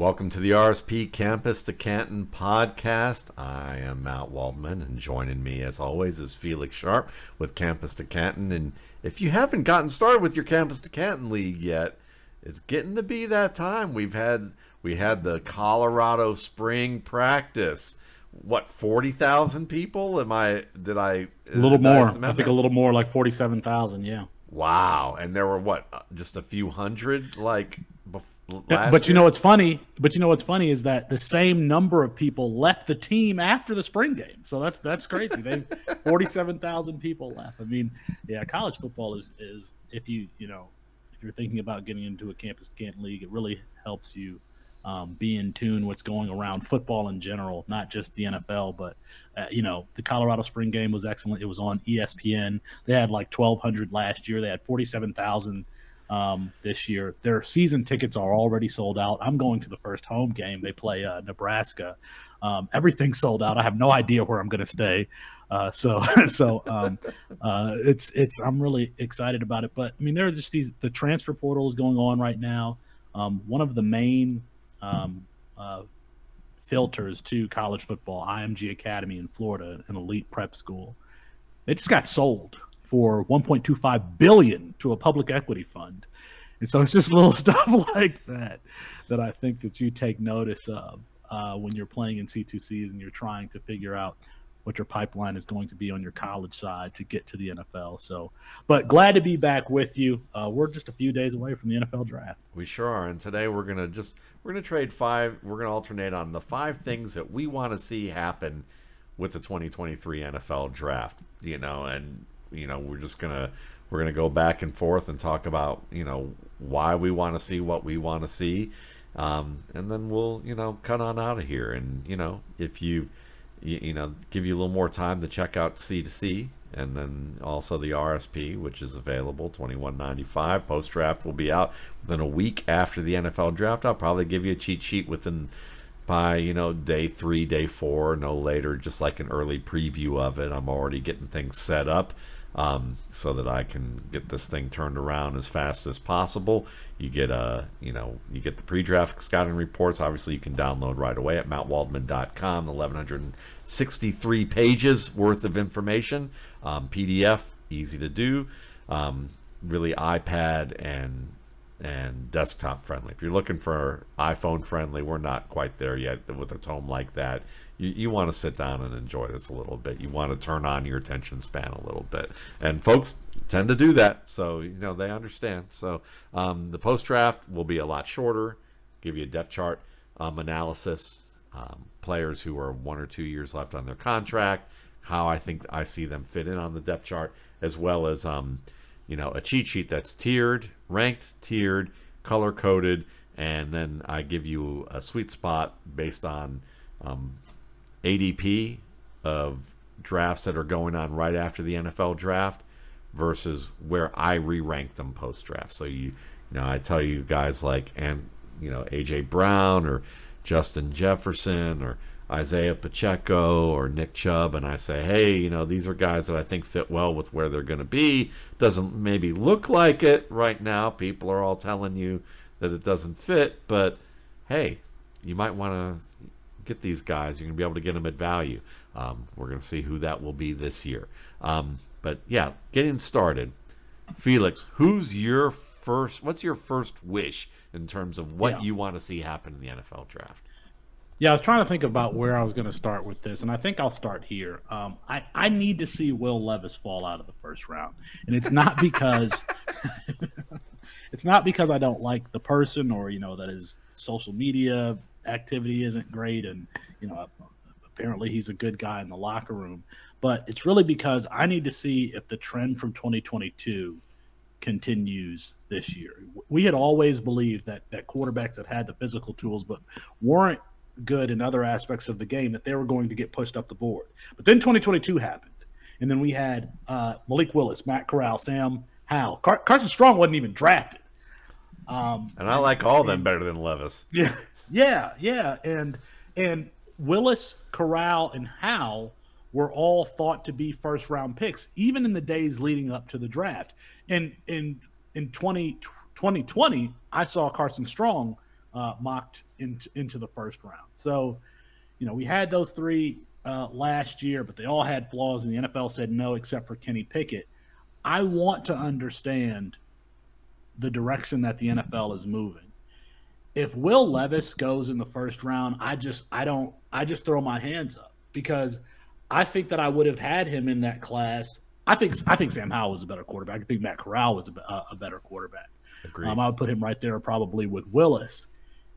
Welcome to the RSP Campus to Canton podcast. I am Matt Waldman, and joining me, as always, is Felix Sharpe with Campus to Canton. And if you haven't gotten started with your Campus to Canton League yet, it's getting to be that time. We've had we had the Colorado spring practice. What forty thousand people? Am I? Did I? A little more. I think a little more, like forty-seven thousand. Yeah. Wow. And there were what? Just a few hundred, like but you know what's funny? But you know what's funny is that the same number of people left the team after the spring game. So that's that's crazy. They forty seven thousand people left. I mean, yeah, college football is is if you you know if you're thinking about getting into a campus Canton league, it really helps you um, be in tune what's going around football in general, not just the NFL. But uh, you know, the Colorado spring game was excellent. It was on ESPN. They had like twelve hundred last year. They had forty seven thousand um, this year. Their season tickets are already sold out. I'm going to the first home game. They play uh, Nebraska. Um, everything's sold out. I have no idea where I'm going to stay. Uh, so, so um, uh, it's it's. I'm really excited about it. But I mean, there are just these. The transfer portal is going on right now. Um, one of the main um, uh, filters to college football, IMG Academy in Florida, an elite prep school. It just got sold for 1.25 billion to a public equity fund. And so it's just little stuff like that that I think that you take notice of uh, when you're playing in C2Cs and you're trying to figure out what your pipeline is going to be on your college side to get to the NFL. So, but glad to be back with you. Uh, we're just a few days away from the NFL draft. We sure are, and today we're gonna just we're gonna trade five. We're gonna alternate on the five things that we want to see happen with the 2023 NFL draft. You know, and you know we're just gonna we're gonna go back and forth and talk about you know why we want to see what we want to see um, and then we'll you know cut on out of here and you know if you you know give you a little more time to check out c to c and then also the RSP, which is available twenty one ninety five. Post draft will be out within a week after the NFL draft. I'll probably give you a cheat sheet within by you know day three, day four, no later, just like an early preview of it. I'm already getting things set up um, so that I can get this thing turned around as fast as possible. You get a, you know, you get the pre-draft scouting reports. Obviously, you can download right away at mattwaldman.com. 1,163 pages worth of information, um, PDF, easy to do, um, really iPad and and desktop friendly. If you're looking for iPhone friendly, we're not quite there yet with a tome like that you, you want to sit down and enjoy this a little bit. You want to turn on your attention span a little bit. And folks tend to do that. So, you know, they understand. So, um, the post draft will be a lot shorter, give you a depth chart um, analysis, um, players who are one or two years left on their contract, how I think I see them fit in on the depth chart, as well as, um, you know, a cheat sheet that's tiered, ranked, tiered, color coded, and then I give you a sweet spot based on um, ADP of drafts that are going on right after the NFL draft versus where I re-rank them post draft. So you, you know, I tell you guys like and you know AJ Brown or Justin Jefferson or Isaiah Pacheco or Nick Chubb, and I say, hey, you know, these are guys that I think fit well with where they're going to be. Doesn't maybe look like it right now. People are all telling you that it doesn't fit, but hey, you might want to get these guys. You're going to be able to get them at value. Um, we're going to see who that will be this year. Um, but yeah, getting started. Felix, who's your first? What's your first wish in terms of what yeah. you want to see happen in the NFL draft? Yeah, I was trying to think about where I was going to start with this, and I think I'll start here. Um, I I need to see Will Levis fall out of the first round, and it's not because it's not because I don't like the person or you know that his social media activity isn't great, and you know apparently he's a good guy in the locker room. But it's really because I need to see if the trend from 2022 continues this year. We had always believed that that quarterbacks that had the physical tools but weren't good in other aspects of the game that they were going to get pushed up the board. But then 2022 happened, and then we had uh, Malik Willis, Matt Corral, Sam Howell, Car- Carson Strong wasn't even drafted. Um, and I like all of them better than Levis. Yeah, yeah, yeah, and and Willis, Corral, and Howell were all thought to be first round picks, even in the days leading up to the draft. And in in 20, 2020, I saw Carson Strong uh, mocked into into the first round. So, you know, we had those three uh, last year, but they all had flaws, and the NFL said no, except for Kenny Pickett. I want to understand the direction that the NFL is moving. If Will Levis goes in the first round, I just I don't I just throw my hands up because I think that I would have had him in that class. I think I think Sam Howell was a better quarterback. I think Matt Corral was a, a better quarterback. Um, I would put him right there probably with Willis.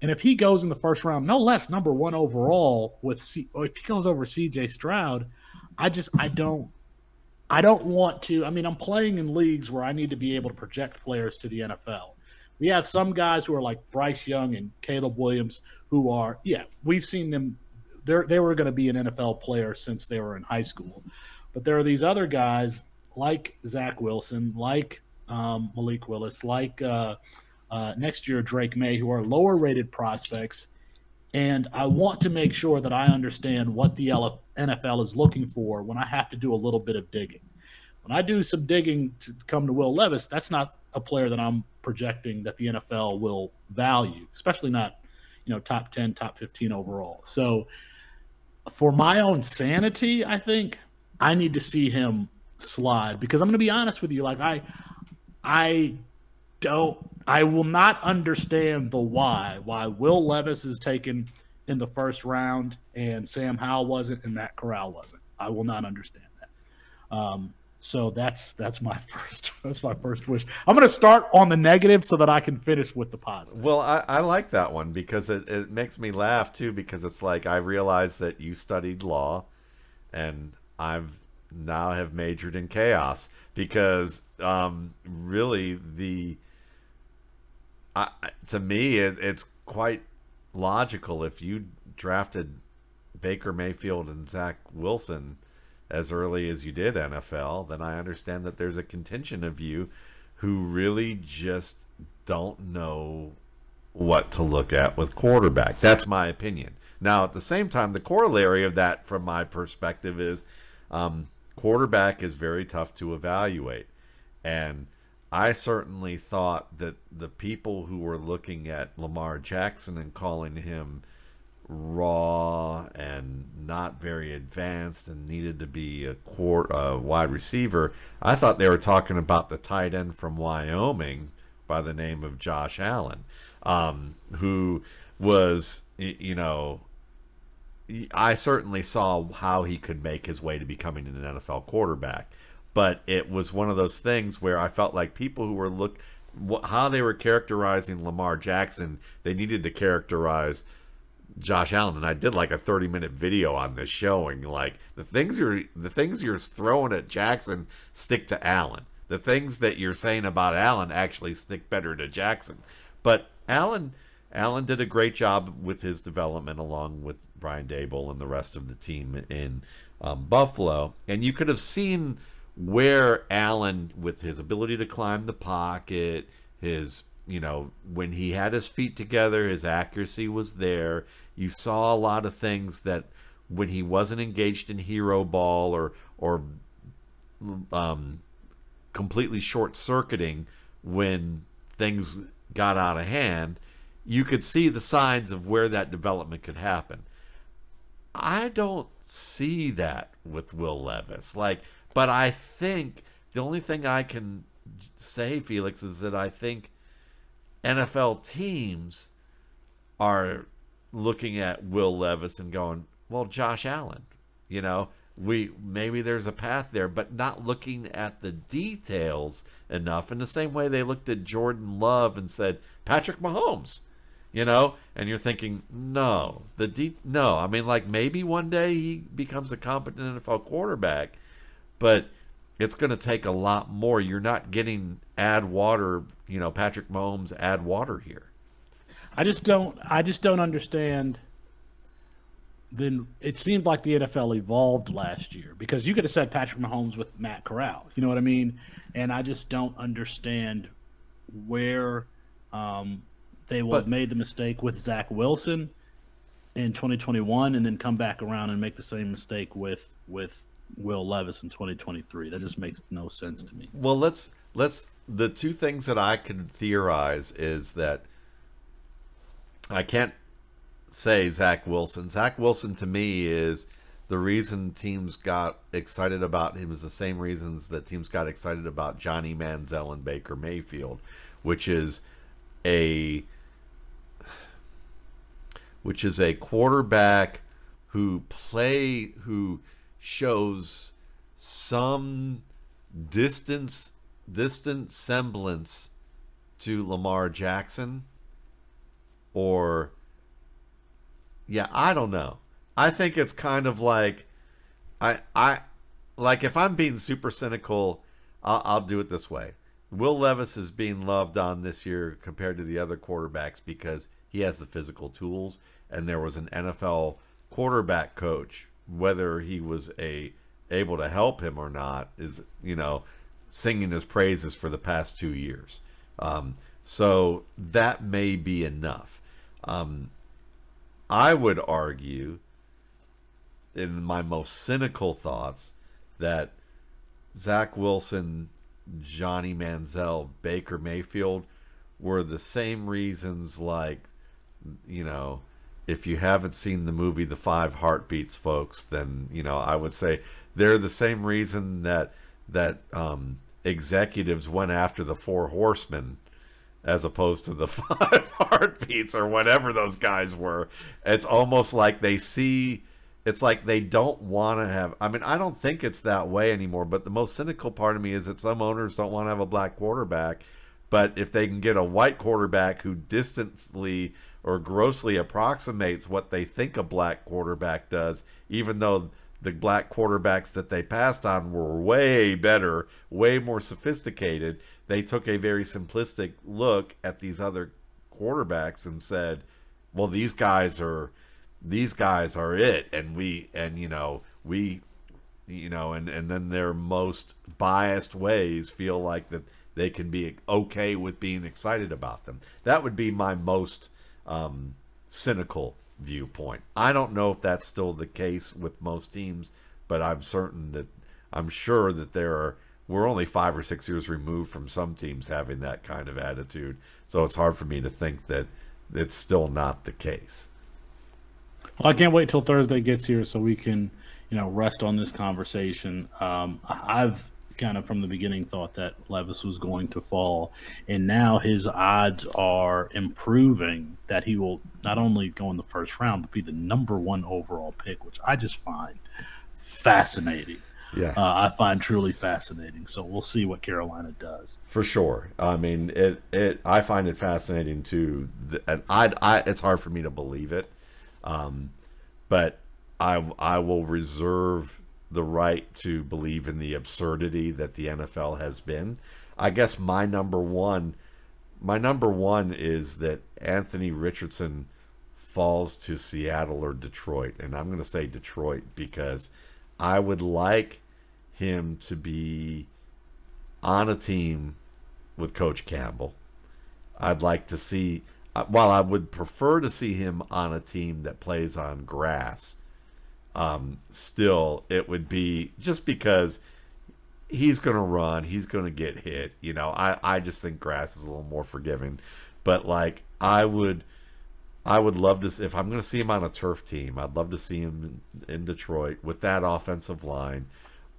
And if he goes in the first round, no less number one overall with C, or if he goes over C.J. Stroud, I just I don't I don't want to. I mean, I'm playing in leagues where I need to be able to project players to the NFL. We have some guys who are like Bryce Young and Caleb Williams who are, yeah, we've seen them. They they were going to be an NFL player since they were in high school, but there are these other guys like Zach Wilson, like um, Malik Willis, like uh, uh, next year Drake Maye, who are lower rated prospects. And I want to make sure that I understand what the NFL is looking for when I have to do a little bit of digging. When I do some digging to come to Will Levis, that's not a player that I'm projecting that the NFL will value, especially not, you know, top 10, top 15 overall. So for my own sanity, I think I need to see him slide because I'm going to be honest with you. Like I, I don't, I will not understand the why, why Will Levis is taken in the first round and Sam Howell wasn't and Matt Corral wasn't. I will not understand that. Um, so that's that's my first that's my first wish. I'm going to start on the negative so that I can finish with the positive. Well, I, I like that one because it, it makes me laugh too because it's like I realize that you studied law, and I've now have majored in chaos because um, really the I, to me it, it's quite logical if you drafted Baker Mayfield and Zach Wilson as early as you did NFL, then I understand that there's a contingent of you who really just don't know what to look at with quarterback. That's my opinion. Now, at the same time, the corollary of that, from my perspective, is um, quarterback is very tough to evaluate. And I certainly thought that the people who were looking at Lamar Jackson and calling him raw and not very advanced and needed to be a court, wide receiver. I thought they were talking about the tight end from Wyoming by the name of Josh Allen, um, who was, you know, I certainly saw how he could make his way to becoming an NFL quarterback. But it was one of those things where I felt like people who were look how they were characterizing Lamar Jackson, they needed to characterize Josh Allen, and I did like a 30 minute video on this showing like the things you're the things you're throwing at Jackson stick to Allen. The things that you're saying about Allen actually stick better to Jackson. But Allen Allen did a great job with his development along with Brian Daboll and the rest of the team in um, Buffalo. And you could have seen where Allen, with his ability to climb the pocket, his you know, when he had his feet together, his accuracy was there. You saw a lot of things that when he wasn't engaged in hero ball or or um, completely short circuiting when things got out of hand, you could see the signs of where that development could happen. I don't see that with Will Levis. Like, but I think the only thing I can say, Felix, is that I think NFL teams are looking at Will Levis and going, well, Josh Allen, you know, we maybe there's a path there, but not looking at the details enough. In the same way they looked at Jordan Love and said Patrick Mahomes, you know, and you're thinking, no, the de- no. I mean, like maybe one day he becomes a competent NFL quarterback, but it's going to take a lot more. You're not getting add water, you know, Patrick Mahomes add water here. I just don't. I just don't understand. Then it seemed like the NFL evolved last year because you could have said Patrick Mahomes with Matt Corral. You know what I mean? And I just don't understand where um, they will but, have made the mistake with Zach Wilson in 2021, and then come back around and make the same mistake with with Will Levis in 2023. That just makes no sense to me. Well, let's let's the two things that I can theorize is that I can't say Zach Wilson. Zach Wilson to me is the reason teams got excited about him is the same reasons that teams got excited about Johnny Manziel and Baker Mayfield, which is a which is a quarterback who play who shows some distance distant semblance to Lamar Jackson or yeah, I don't know. I think it's kind of like I I like if I'm being super cynical, I'll, I'll do it this way. Will Levis is being loved on this year compared to the other quarterbacks because he has the physical tools and there was an NFL quarterback coach whether he was a able to help him or not is you know singing his praises for the past two years. Um, so that may be enough. Um, i would argue in my most cynical thoughts that zach wilson johnny manziel baker mayfield were the same reasons like you know if you haven't seen the movie The Five Heartbeats, folks, then you know I would say they're the same reason that that um, executives went after the Four Horsemen as opposed to the Five Heartbeats or whatever those guys were. It's almost like they see. It's like they don't want to have. I mean, I don't think it's that way anymore. But the most cynical part of me is that some owners don't want to have a black quarterback. But if they can get a white quarterback who distantly or grossly approximates what they think a black quarterback does, even though the black quarterbacks that they passed on were way better, way more sophisticated. They took a very simplistic look at these other quarterbacks and said, "Well, these guys are these guys are it." And we and you know, we you know, and and then their most biased ways feel like that they can be okay with being excited about them. That would be my most um, cynical viewpoint. I don't know if that's still the case with most teams, but I'm certain that I'm sure that there are. We're only five or six years removed from some teams having that kind of attitude, so it's hard for me to think that it's still not the case. Well, I can't wait till Thursday gets here so we can, you know, rest on this conversation. Um, I've kind of from the beginning thought that Levis was going to fall, and now his odds are improving that he will not only go in the first round but be the number one overall pick, which I just find fascinating. Yeah, uh, I find truly fascinating. So we'll see what Carolina does for sure. I mean, it it I find it fascinating too, and I I it's hard for me to believe it, um, but I I will reserve the right to believe in the absurdity that the NFL has been. I guess my number one my number one is that Anthony Richardson falls to Seattle or Detroit. And I'm going to say Detroit because I would like him to be on a team with Coach Campbell. I'd like to see, uh, while I would prefer to see him on a team that plays on grass, um, still it would be just because he's going to run, he's going to get hit. You know, I I just think grass is a little more forgiving, but like I would. I would love to if I'm going to see him on a turf team. I'd love to see him in, Detroit with that offensive line,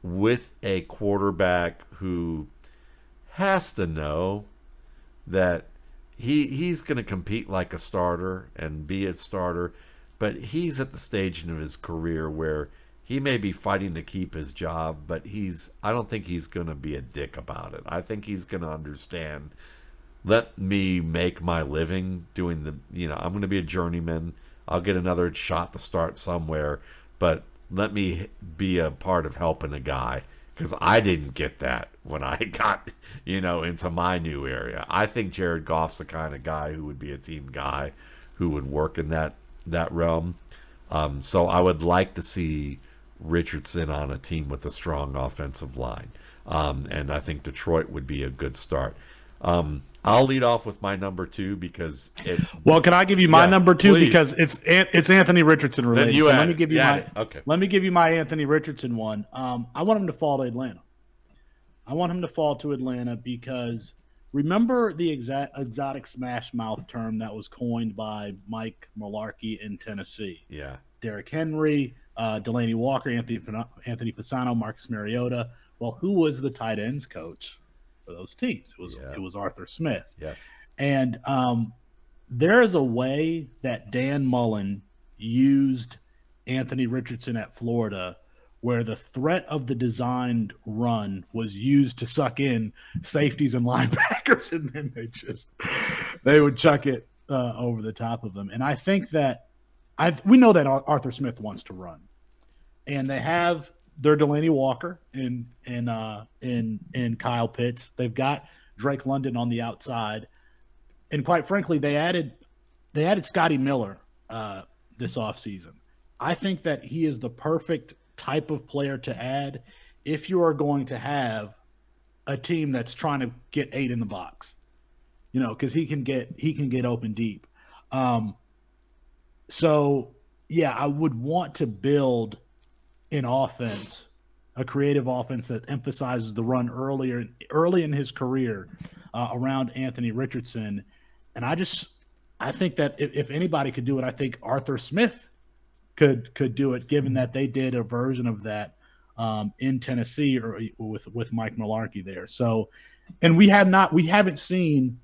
with a quarterback who has to know that he he's going to compete like a starter and be a starter but he's at the stage in his career where he may be fighting to keep his job, but he's I don't think he's going to be a dick about it. I think he's going to understand let me make my living doing the, you know, I'm going to be a journeyman. I'll get another shot to start somewhere, but let me be a part of helping a guy because I didn't get that when I got, you know, into my new area. I think Jared Goff's the kind of guy who would be a team guy who would work in that that realm. Um, so I would like to see Richardson on a team with a strong offensive line. Um, and I think Detroit would be a good start. Um, I'll lead off with my number two because it. Well, can I give you my yeah, number two please. because it's it's Anthony Richardson related. Then you so let me give you, my okay. Let me give you my Anthony Richardson one. Um, I want him to fall to Atlanta. I want him to fall to Atlanta because remember the exact exotic smash mouth term that was coined by Mike Mularkey in Tennessee? Yeah. Derrick Henry, uh, Delanie Walker, Anthony Anthony Fasano, Marcus Mariota. Well, who was the tight ends coach for those teams? It was yeah. it was Arthur Smith. Yes. And um, there is a way that Dan Mullen used Anthony Richardson at Florida where the threat of the designed run was used to suck in safeties and linebackers, and then they just they would chuck it uh, over the top of them. And I think that I we know that Arthur Smith wants to run, and they have their Delanie Walker and in uh, in in Kyle Pitts. They've got Drake London on the outside, and quite frankly, they added they added Scotty Miller uh, this offseason. I think that he is the perfect type of player to add if you are going to have a team that's trying to get eight in the box. You know, because he can get he can get open deep. Um, so yeah, I would want to build an offense, a creative offense that emphasizes the run earlier early in his career uh, around Anthony Richardson. And I just I think that if, if anybody could do it, I think Arthur Smith could could do it, given that they did a version of that um, in Tennessee or with with Mike Mularkey there. So, and we have not we haven't seen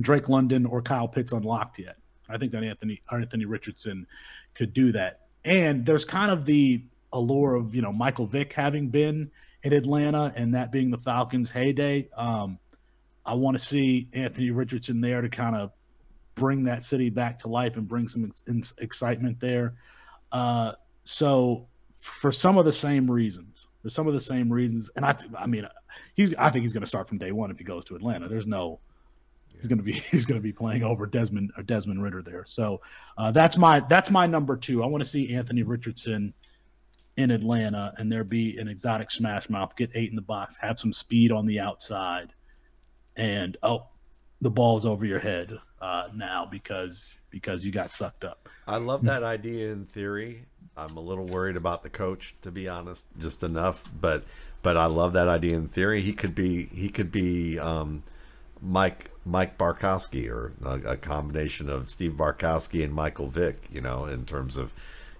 Drake London or Kyle Pitts unlocked yet. I think that Anthony Anthony Richardson could do that. And there's kind of the allure of you know Michael Vick having been in Atlanta and that being the Falcons' heyday. Um, I want to see Anthony Richardson there to kind of bring that city back to life and bring some ex- excitement there. Uh, so for some of the same reasons, for some of the same reasons, and I, I mean, he's, I think he's going to start from day one if he goes to Atlanta. There's no, he's going to be, he's going to be playing over Desmond or Desmond Ridder there. So uh, that's my, that's my number two. I want to see Anthony Richardson in Atlanta and there be an exotic smash mouth, get eight in the box, have some speed on the outside, and oh, the ball's over your head uh, now because because you got sucked up. I love that idea in theory. I'm a little worried about the coach, to be honest, just enough. But but I love that idea in theory. He could be he could be um, Mike Mike Bartkowski or a, a, combination of Steve Bartkowski and Michael Vick. You know, in terms of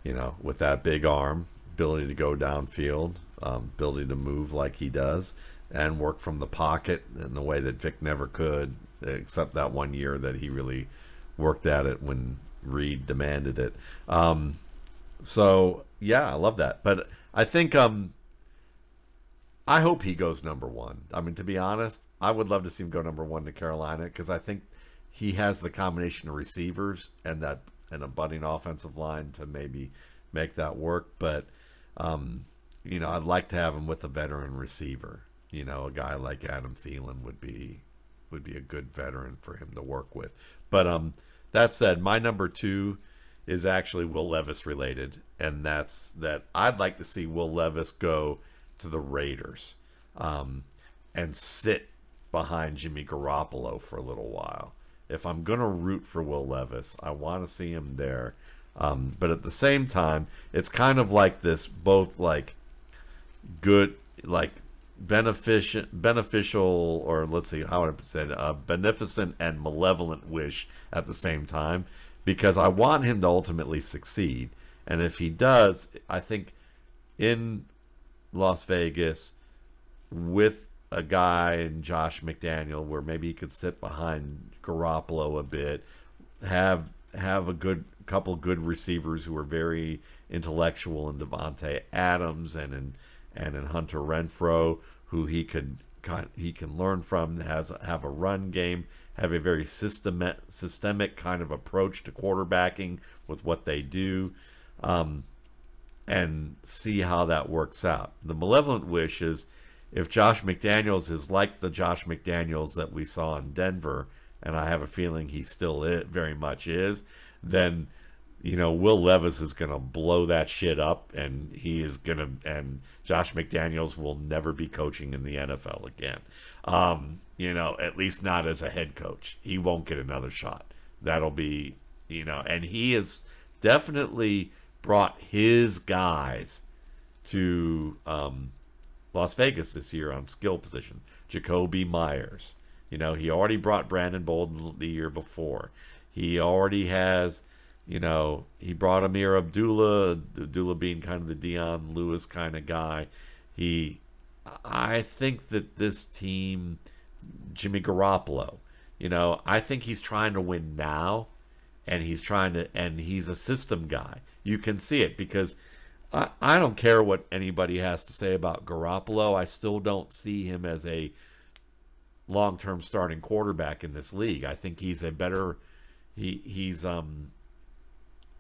you know with that big arm, ability to go downfield, um, ability to move like he does, and work from the pocket in the way that Vick never could except that one year that he really worked at it when Reid demanded it. Um, so yeah, I love that. But I think um, I hope he goes number one. I mean, to be honest, I would love to see him go number one to Carolina because I think he has the combination of receivers and that and a budding offensive line to maybe make that work. But um, you know, I'd like to have him with a veteran receiver. You know, a guy like Adam Thielen would be would be a good veteran for him to work with. But um, that said, my number two is actually Will Levis related, and that's that I'd like to see Will Levis go to the Raiders um, and sit behind Jimmy Garoppolo for a little while. If I'm gonna root for Will Levis, I want to see him there. Um, but at the same time, it's kind of like this both like good like beneficent, beneficial, or let's see how I said, a beneficent and malevolent wish at the same time, because I want him to ultimately succeed. And if he does, I think in Las Vegas with a guy in Josh McDaniel, where maybe he could sit behind Garoppolo a bit, have have a good couple good receivers who are very intellectual in Davante Adams and in and in Hunter Renfrow, who he could he can learn from, has have a run game, have a very systemic systemic kind of approach to quarterbacking with what they do, um, and see how that works out. The malevolent wish is if Josh McDaniels is like the Josh McDaniels that we saw in Denver, and I have a feeling he still very much is, then you know, Will Levis is going to blow that shit up, and he is going to, and Josh McDaniels will never be coaching in the NFL again. Um, you know, at least not as a head coach. He won't get another shot. That'll be, you know, and he has definitely brought his guys to um, Las Vegas this year on skill position. Jakobi Myers. You know, he already brought Brandon Bolden the year before. He already has, you know, he brought Ameer Abdullah, Abdullah being kind of the Dion Lewis kind of guy. He, I think that this team, Jimmy Garoppolo, you know, I think he's trying to win now, and he's trying to, and he's a system guy. You can see it because I, don't care what anybody has to say about Garoppolo. I still don't see him as a long term starting quarterback in this league. I think he's a better he he's um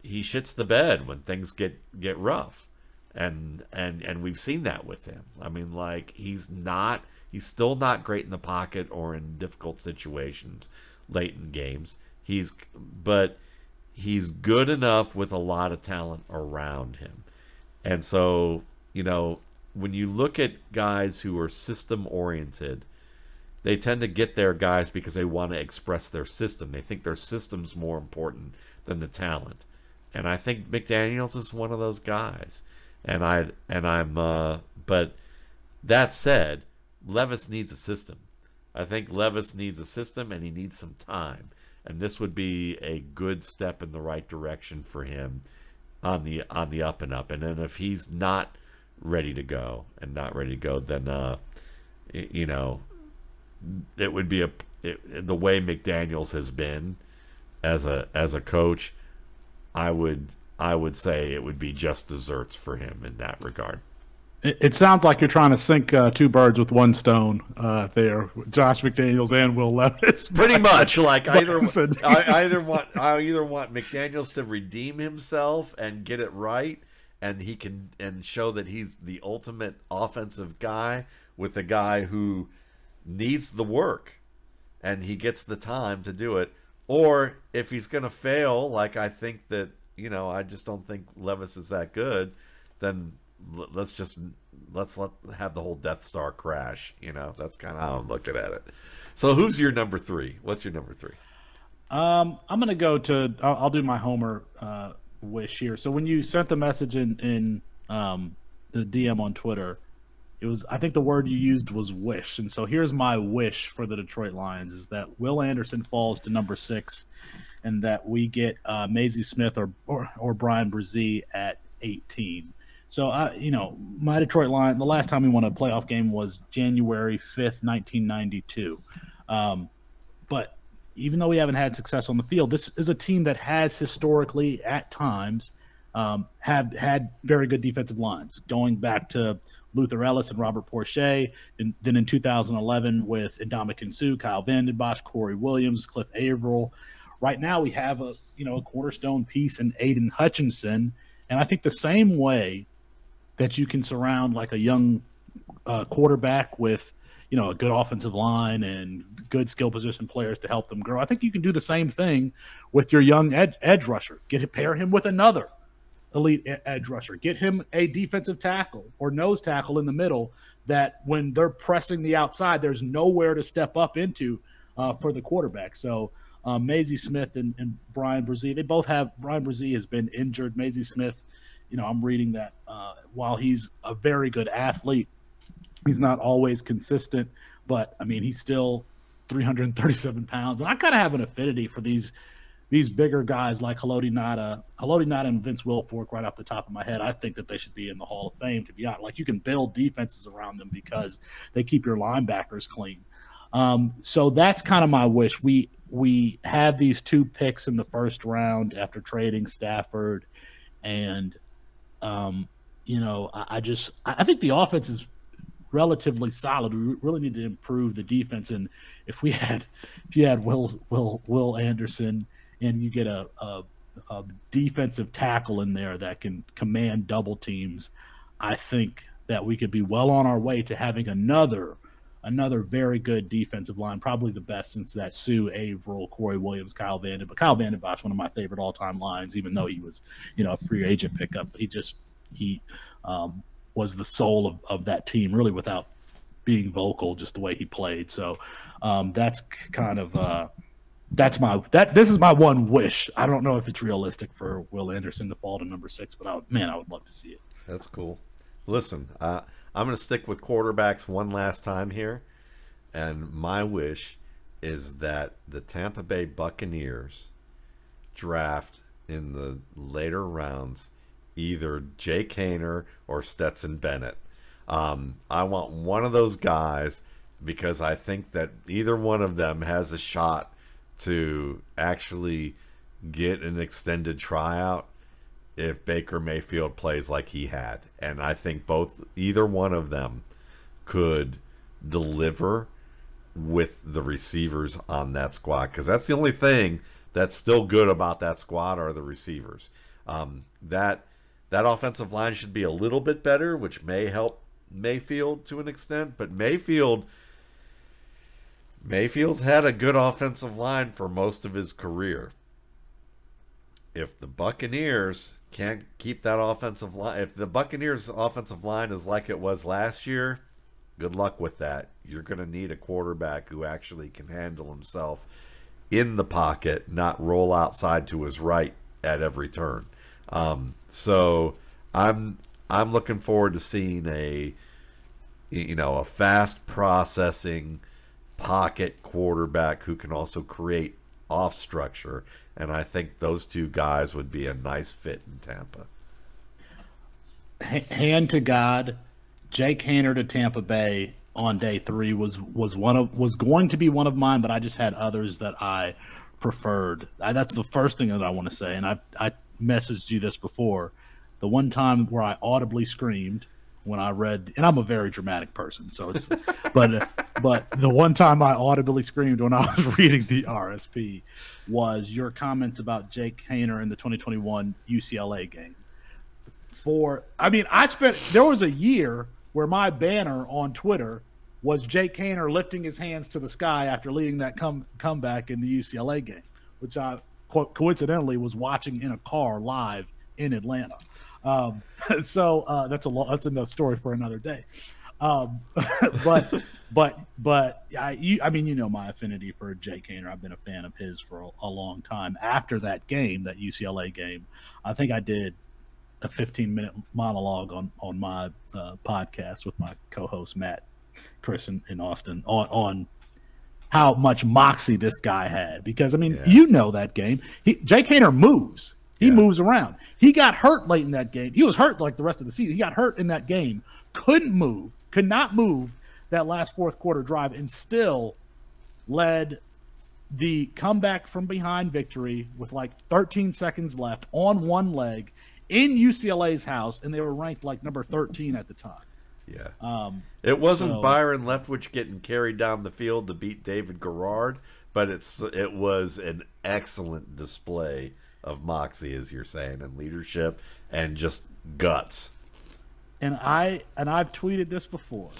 he shits the bed when things get get rough. And and and we've seen that with him. I mean like he's not he's still not great in the pocket or in difficult situations late in games. He's but he's good enough with a lot of talent around him. And so, you know, when you look at guys who are system oriented, they tend to get their guys because they want to express their system. They think their system's more important than the talent. And I think McDaniels is one of those guys. And I and I'm uh but that said, Levis needs a system. I think Levis needs a system and he needs some time. And this would be a good step in the right direction for him on the on the up and up. And then if he's not ready to go and not ready to go, then uh, you know, it would be a it, the way McDaniel's has been as a as a coach. I would I would say it would be just desserts for him in that regard. It, it sounds like you're trying to sink uh, two birds with one stone uh, there, Josh McDaniels and Will Levis. Pretty much, like either I either want I either want McDaniels to redeem himself and get it right, and he can and show that he's the ultimate offensive guy with a guy who needs the work, and he gets the time to do it. Or if he's going to fail, like I think that you know, I just don't think Levis is that good, then let's just let's let have the whole Death Star crash. You know, that's kind of how I'm looking at it. So, who's your number three? What's your number three? Um, I'm gonna go to. I'll, I'll do my Homer uh, wish here. So when you sent the message in in um, the DM on Twitter, it was I think the word you used was wish, and so here's my wish for the Detroit Lions is that Will Anderson falls to number six, and that we get uh, Mazi Smith or or, or Bryan Bresee at 18. So I, you know, my Detroit Lions. The last time we won a playoff game was January fifth, nineteen ninety two. Um, but even though we haven't had success on the field, this is a team that has historically, at times, um, have had very good defensive lines. Going back to Luther Ellis and Robert Porcher, and then in 2011 with Ndamukong Suh, Kyle Vanden Bosch, Corey Williams, Cliff Avril. Right now we have a you know a cornerstone piece in Aidan Hutchinson, and I think the same way that you can surround like a young uh, quarterback with you know a good offensive line and good skill position players to help them grow. I think you can do the same thing with your young edge, edge rusher. Get pair him with another elite edge rusher. Get him a defensive tackle or nose tackle in the middle that when they're pressing the outside, there's nowhere to step up into uh, for the quarterback. So um, Mazi Smith and, and Bryan Bresee, they both have Bryan Bresee has been injured. Mazi Smith you know, I'm reading that uh, while he's a very good athlete, he's not always consistent. But I mean, he's still 337 pounds, and I kind of have an affinity for these these bigger guys like Haloti Ngata, Haloti Ngata and Vince Wilfork right off the top of my head. I think that they should be in the Hall of Fame. To be honest, like you can build defenses around them because they keep your linebackers clean. Um, so that's kind of my wish. We we have these two picks in the first round after trading Stafford and um, you know, I, I just I think the offense is relatively solid. We really need to improve the defense. And if we had if you had Will Will Will Anderson and you get a, a, a defensive tackle in there that can command double teams, I think that we could be well on our way to having another another very good defensive line, probably the best since that Suh, Avril, Corey Williams, Kyle Vanden. But Kyle Vanden Bosch, one of my favorite all time lines, even though he was, you know, a free agent pickup. He just he um, was the soul of, of that team, really without being vocal, just the way he played. So um, that's kind of uh, that's my that this is my one wish. I don't know if it's realistic for Will Anderson to fall to number six, but I would, man, I would love to see it. That's cool. Listen, uh, I'm going to stick with quarterbacks one last time here. And my wish is that the Tampa Bay Buccaneers draft in the later rounds either Jake Haener or Stetson Bennett. Um, I want one of those guys because I think that either one of them has a shot to actually get an extended tryout if Baker Mayfield plays like he had. And I think both either one of them could deliver with the receivers on that squad because that's the only thing that's still good about that squad are the receivers. Um, that that offensive line should be a little bit better, which may help Mayfield to an extent, but Mayfield Mayfield's had a good offensive line for most of his career. If the Buccaneers can't keep that offensive line, if the Buccaneers' offensive line is like it was last year, good luck with that. You're going to need a quarterback who actually can handle himself in the pocket, not roll outside to his right at every turn. Um, so I'm I'm looking forward to seeing a you know a fast processing pocket quarterback who can also create off structure, and I think those two guys would be a nice fit in Tampa. Hand to God, Jake Haener to Tampa Bay on day three was was one of was going to be one of mine, but I just had others that I preferred. I, that's the first thing that I want to say, and I I messaged you this before. The one time where I audibly screamed when I read, and I'm a very dramatic person, so it's, but but the one time I audibly screamed when I was reading the RSP was your comments about Jake Haener in the 2021 UCLA game. For I mean, I spent there was a year where my banner on Twitter was Jake Haener lifting his hands to the sky after leading that come comeback in the UCLA game, which I co- coincidentally was watching in a car live in Atlanta. Um, so uh, that's a lo- that's another story for another day. Um, but but but I you, I mean you know my affinity for Jay Haener. I've been a fan of his for a, a long time. After that game, that UCLA game, I think I did a 15 minute monologue on on my uh, podcast with my co-host Matt, Chris, and, and Austin on on how much moxie this guy had. Because I mean, Yeah. you know that game. He, Jake Haener moves. He Yeah. moves around. He got hurt late in that game. He was hurt like the rest of the season. He got hurt in that game. Couldn't move. Could not move that last fourth quarter drive, and still led the comeback from behind victory with like 13 seconds left on one leg in UCLA's house, and they were ranked like number 13 at the time. Yeah. Um, It wasn't So- Byron Leftwich getting carried down the field to beat David Garrard, but it's it was an excellent display of moxie, as you're saying, and leadership and just guts. and I and I've tweeted this before.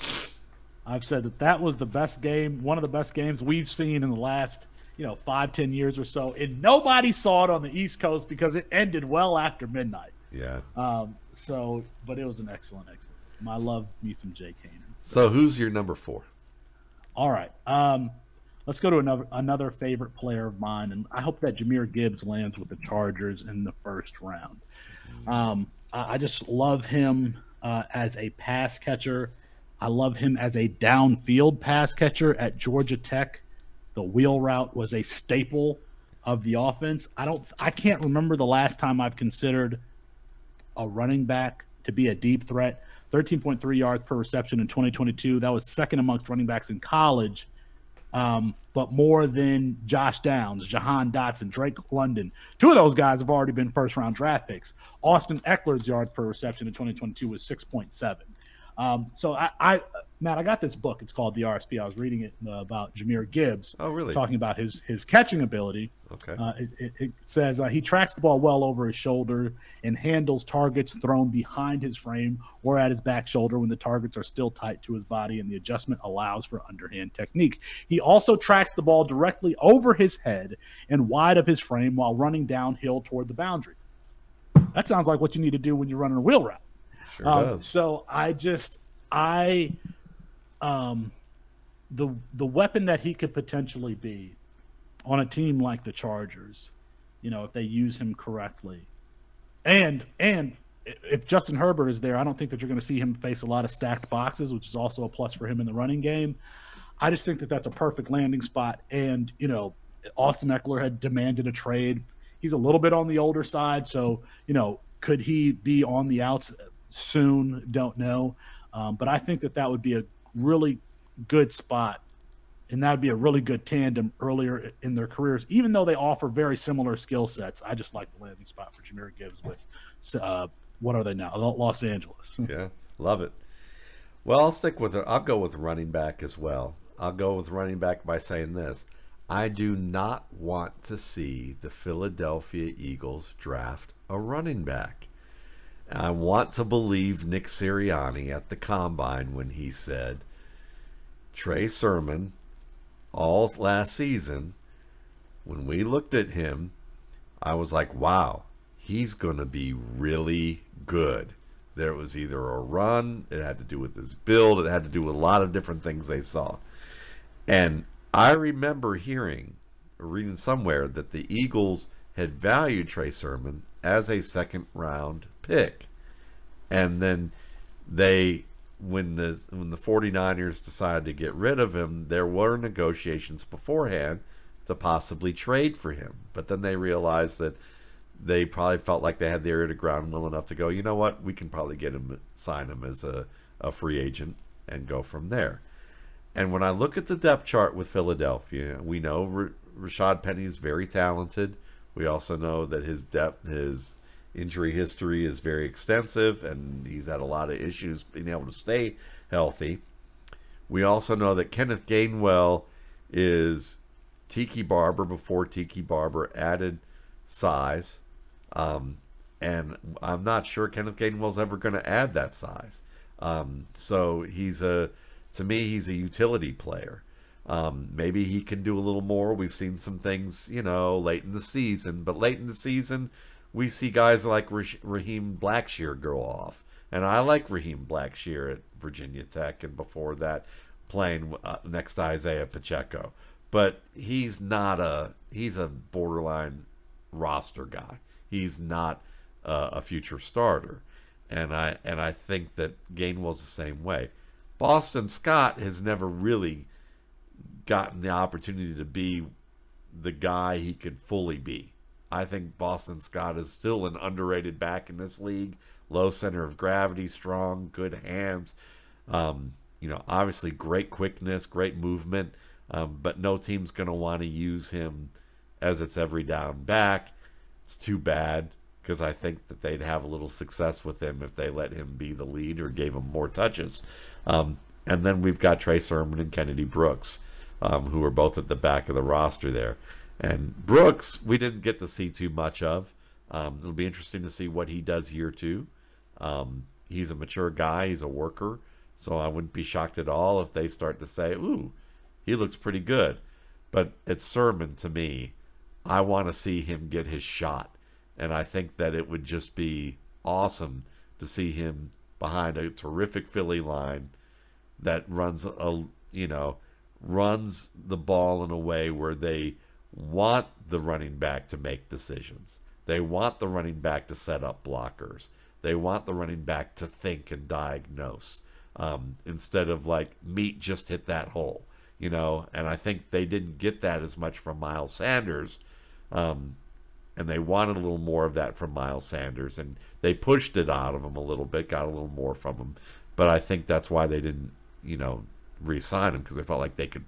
I've said that that was the best game, one of the best games we've seen in the last, you know, five ten years or so. And nobody saw it on the East Coast because it ended well after midnight. Yeah. Um, so, but it was an excellent, excellent. I love me some Jake Haener. So who's your number four? All right. Um, let's go to another another favorite player of mine, and I hope that Jahmyr Gibbs lands with the Chargers in the first round. Um, I, I just love him uh, as a pass catcher. I love him as a downfield pass catcher at Georgia Tech. The wheel route was a staple of the offense. I don't. I can't remember the last time I've considered a running back to be a deep threat. 13.3 yards per reception in 2022. That was second amongst running backs in college, um, but more than Josh Downs, Jahan Dotson, Drake London. Two of those guys have already been first round draft picks. Austin Ekeler's yards per reception in 2022 was 6.7. Um, so I, I, Matt, I got this book. It's called The RSP. I was reading it uh, about Jahmyr Gibbs, Oh, really? talking about his his catching ability. Okay. Uh, it, it, it says uh, he tracks the ball well over his shoulder and handles targets thrown behind his frame or at his back shoulder when the targets are still tight to his body and the adjustment allows for underhand technique. He also tracks the ball directly over his head and wide of his frame while running downhill toward the boundary. That sounds like what you need to do when you're running a wheel route. Sure Um, does. So I just I um the the weapon that he could potentially be on a team like the Chargers, you know, if they use him correctly. And and if Justin Herbert is there, I don't think that you're going to see him face a lot of stacked boxes, which is also a plus for him in the running game. I just think that that's a perfect landing spot. And you know, Austin Ekeler had demanded a trade. He's a little bit on the older side, so you know, could he be on the outs soon? Don't know. Um, but I think that that would be a really good spot and that would be a really good tandem earlier in their careers, even though they offer very similar skill sets. I just like the landing spot for Jahmyr Gibbs with uh, what are they now? Los Angeles. Yeah, love it. Well, I'll stick with it. I'll go with running back as well. I'll go with running back by saying this: I do not want to see the Philadelphia Eagles draft a running back. I want to believe Nick Sirianni at the combine when he said Trey Sermon all last season, when we looked at him, I was like, wow, he's going to be really good. There was either a run, it had to do with his build, it had to do with a lot of different things they saw. And I remember hearing, reading somewhere, that the Eagles had valued Trey Sermon as a second round pick. And then they when the when the 49ers decided to get rid of him, there were negotiations beforehand to possibly trade for him. But then they realized that they probably felt like they had the ear to ground well enough to go, you know what, we can probably get him sign him as a, a free agent and go from there. And when I look at the depth chart with Philadelphia, we know Rashad Penny is very talented. We also know that his depth, his injury history is very extensive and he's had a lot of issues being able to stay healthy. We also know that Kenneth Gainwell is Tiki Barber before Tiki Barber added size. Um, and I'm not sure Kenneth Gainwell's ever going to add that size. Um, so he's a, to me, he's a utility player. Um, maybe he can do a little more. We've seen some things, you know, late in the season, but late in the season, we see guys like Raheem Blackshear go off. And I like Raheem Blackshear at Virginia Tech and before that playing uh, next to Isaiah Pacheco. But he's not a he's a borderline roster guy. He's not uh, a future starter. And I and I think that Gainwell's the same way. Boston Scott has never really gotten the opportunity to be the guy he could fully be. I think Boston Scott is still an underrated back in this league. Low center of gravity, strong, good hands. Um, you know, obviously great quickness, great movement, um, but no team's going to want to use him as its every down back. It's too bad because I think that they'd have a little success with him if they let him be the lead or gave him more touches. Um, and then we've got Trey Sermon and Kennedy Brooks, um, who are both at the back of the roster there. And Brooks, we didn't get to see too much of. Um, it'll be interesting to see what he does year two. Um, he's a mature guy, he's a worker, so I wouldn't be shocked at all if they start to say, "Ooh, he looks pretty good." But it's Sermon to me. I want to see him get his shot, and I think that it would just be awesome to see him behind a terrific Philly line that runs a you know runs the ball in a way where they want the running back to make decisions. They want the running back to set up blockers. They want the running back to think and diagnose um, instead of like meat just hit that hole, you know. And I think they didn't get that as much from Miles Sanders, um, and they wanted a little more of that from Miles Sanders, and they pushed it out of him a little bit, got a little more from him. But I think that's why they didn't, you know, re-sign him because they felt like they could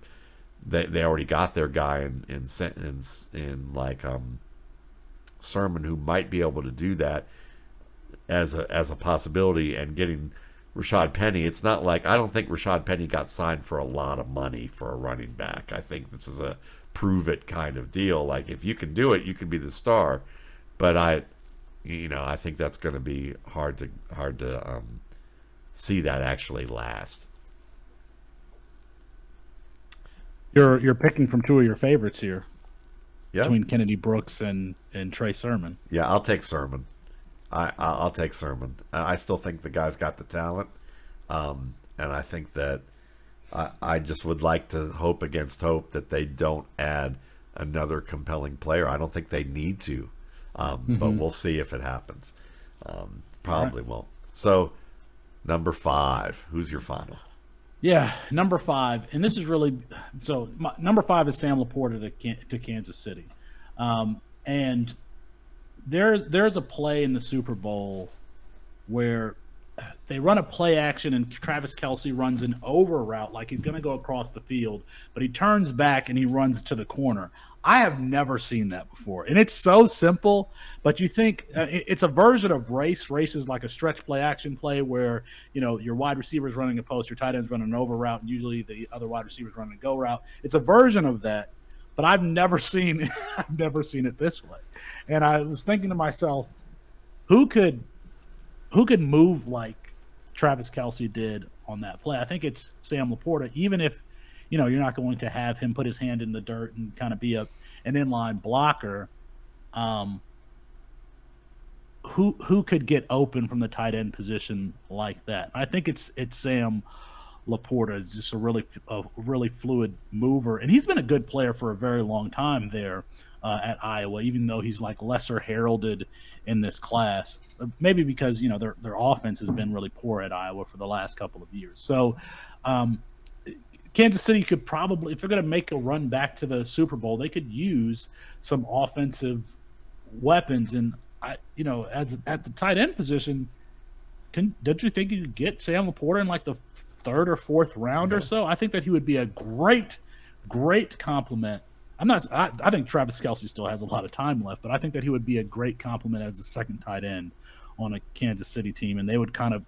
they they already got their guy in in in, in like um Sermon who might be able to do that as a as a possibility and getting Rashad Penny. It's not like I don't think Rashad Penny got signed for a lot of money for a running back. I think this is a prove it kind of deal. Like if you can do it, you can be the star. But I, you know, I think that's going to be hard to hard to um, see that actually last. You're you're picking from two of your favorites here. Yeah. Between Kennedy Brooks and and Trey Sermon. Yeah, I'll take Sermon. I I'll take Sermon. I still think the guy's got the talent, um, and I think that I I just would like to hope against hope that they don't add another compelling player. I don't think they need to, um, mm-hmm. but we'll see if it happens. Um, probably right. won't. So, number five, who's your final? Yeah, number five, and this is really so. My, number five is Sam LaPorta to, to Kansas City, um, and there's there's a play in the Super Bowl where they run a play action and Travis Kelce runs an over route like he's going to go across the field, but he turns back and he runs to the corner. I have never seen that before. And it's so simple, but you think uh, it's a version of race. Race is like a stretch play action play where, you know, your wide receiver is running a post, your tight end's running an over route, and usually the other wide receiver is running a go route. It's a version of that, but I've never seen I've never seen it this way. And I was thinking to myself, who could who could move like Travis Kelce did on that play? I think it's Sam LaPorta, even if you know, you're not going to have him put his hand in the dirt and kind of be a an inline blocker. Um, who who could get open from the tight end position like that? I think it's it's Sam LaPorta is just a really a really fluid mover, and he's been a good player for a very long time there uh, at Iowa, even though he's like lesser heralded in this class. Maybe because you know their their offense has been really poor at Iowa for the last couple of years. So. Um, Kansas City could probably, if they're going to make a run back to the Super Bowl, they could use some offensive weapons. And I, you know, as at the tight end position, can don't you think you could get Sam LaPorta in like the third or fourth round yeah. or so? I think that he would be a great, great compliment. I'm not. I, I think Travis Kelce still has a lot of time left, but I think that he would be a great compliment as the second tight end on a Kansas City team, and they would kind of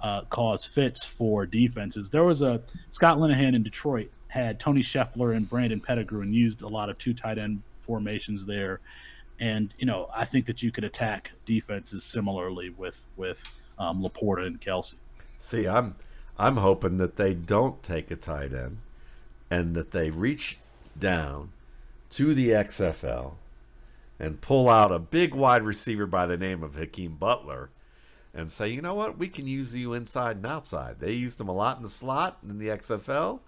uh, cause fits for defenses. There was a Scott Linehan in Detroit had Tony Scheffler and Brandon Pettigrew and used a lot of two tight end formations there. And you know, I think that you could attack defenses similarly with with um, LaPorta and Kelce. See, I'm I'm hoping that they don't take a tight end, and that they reach down to the XFL and pull out a big wide receiver by the name of Hakeem Butler and say, you know what, we can use you inside and outside. They used him a lot in the slot in the XFL,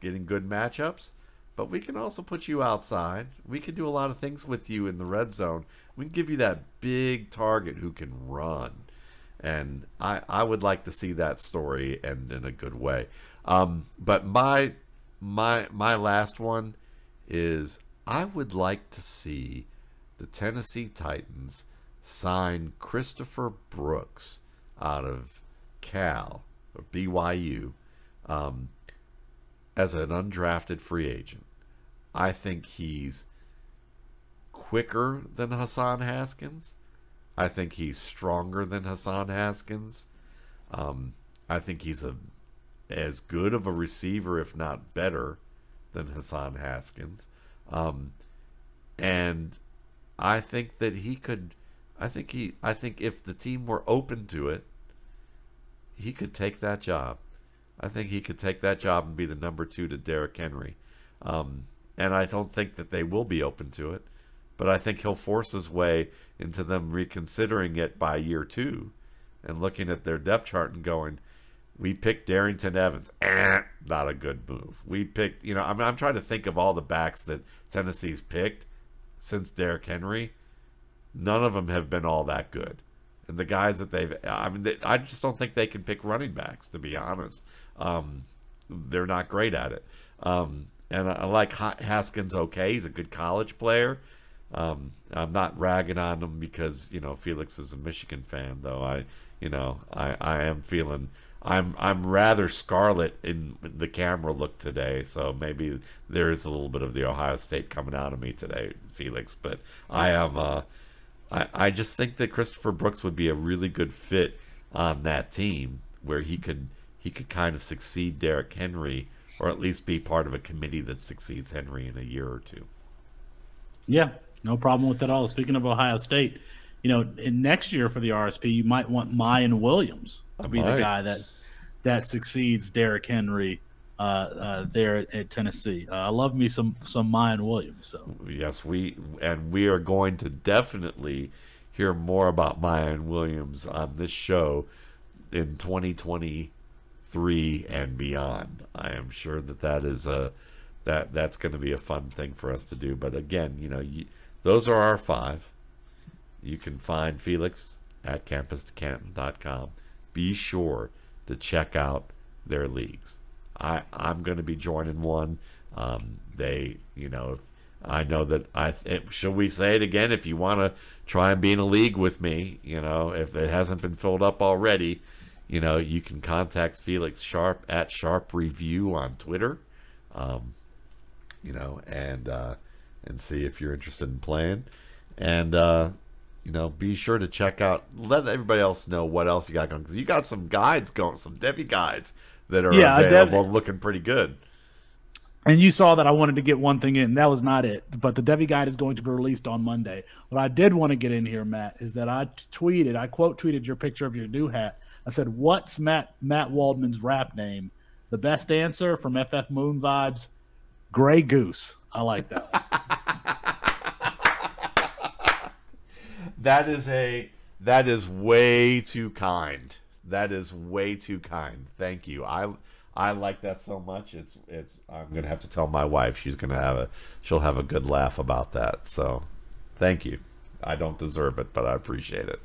getting good matchups. But we can also put you outside. We can do a lot of things with you in the red zone. We can give you that big target who can run. And I, I would like to see that story end in a good way. Um, but my my my last one is I would like to see the Tennessee Titans sign Christopher Brooks out of Cal or BYU um, as an undrafted free agent. I think he's quicker than Hassan Haskins. I think he's stronger than Hassan Haskins. Um, I think he's a as good of a receiver, if not better, than Hassan Haskins. Um, and I think that he could I think he I think if the team were open to it, he could take that job. I think he could take that job and be the number two to Derrick Henry. Um, and I don't think that they will be open to it, but I think he'll force his way into them reconsidering it by year two and looking at their depth chart and going, we picked Darrynton Evans. Eh, not a good move. We picked, you know, I'm, I'm trying to think of all the backs that Tennessee's picked since Derrick Henry none of them have been all that good. And the guys that they've, I mean, they, I just don't think they can pick running backs, to be honest. Um, they're not great at it. Um, and I, I, like Haskins okay. He's a good college player. Um, I'm not ragging on him because, you know, Felix is a Michigan fan, though. I, you know, I, I am feeling. I'm I'm rather scarlet in the camera look today, so maybe there is a little bit of the Ohio State coming out of me today, Felix. But I am uh, I, I just think that Christopher Brooks would be a really good fit on that team where he could he could kind of succeed Derrick Henry or at least be part of a committee that succeeds Henry in a year or two. Yeah, no problem with that all. Speaking of Ohio State, you know, in next year for the RSP, you might want Miyan Williams to be the guy that's that succeeds Derrick Henry uh, uh, there at, at Tennessee. Uh, I love me some some Miyan Williams. So yes, we and we are going to definitely hear more about Miyan Williams on this show in 2023 and beyond. I am sure that that is a that that's going to be a fun thing for us to do. But again, you know, you, those are our five. You can find Felix at campus Be sure to check out their leagues. I I'm going to be joining one. Um, they, you know, I know that I should we say it again. If you want to try and be in a league with me, you know, if it hasn't been filled up already, you know, you can contact Felix Sharpe at Sharpe Review on Twitter, um, you know, and uh, and see if you're interested in playing, and uh, you know, be sure to check out. Let everybody else know what else you got going because you got some guides going, some Devy guides that are yeah, available, looking pretty good. And you saw that I wanted to get one thing in. That was not it. But the Devy Guide is going to be released on Monday. What I did want to get in here, Matt, is that I tweeted, I quote tweeted your picture of your new hat. I said, What's Matt Matt Waldman's rap name? The best answer from FF Moon Vibes, Gray Goose. I like that. that is a that is way too kind. That is way too kind. Thank you. I I like that so much. It's it's. I'm gonna have to tell my wife. She's gonna have a. She'll have a good laugh about that. So, thank you. I don't deserve it, but I appreciate it.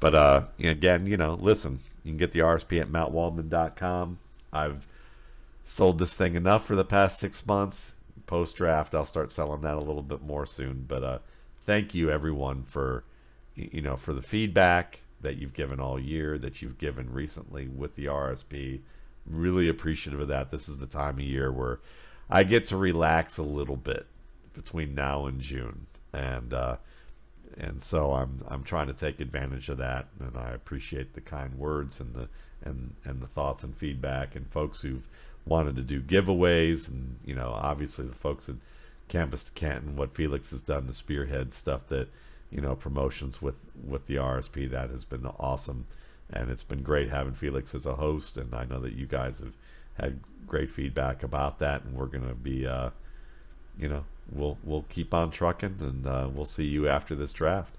But uh, again, you know, listen. You can get the RSP at mattwaldman.com. I've sold this thing enough for the past six months. Post draft, I'll start selling that a little bit more soon. But uh, thank you everyone for you know for the feedback that you've given all year, that you've given recently with the RSP really appreciative of that. This is the time of year where I get to relax a little bit between now and June, and uh, and so I'm I'm trying to take advantage of that, and I appreciate the kind words and the and and the thoughts and feedback and folks who've wanted to do giveaways, and you know obviously the folks at Campus to Canton, what Felix has done, the spearhead stuff that you know promotions with with the RSP that has been awesome and it's been great having Felix as a host. And I know that you guys have had great feedback about that, and we're gonna be, uh, you know, we'll we'll keep on trucking, and uh, we'll see you after this draft.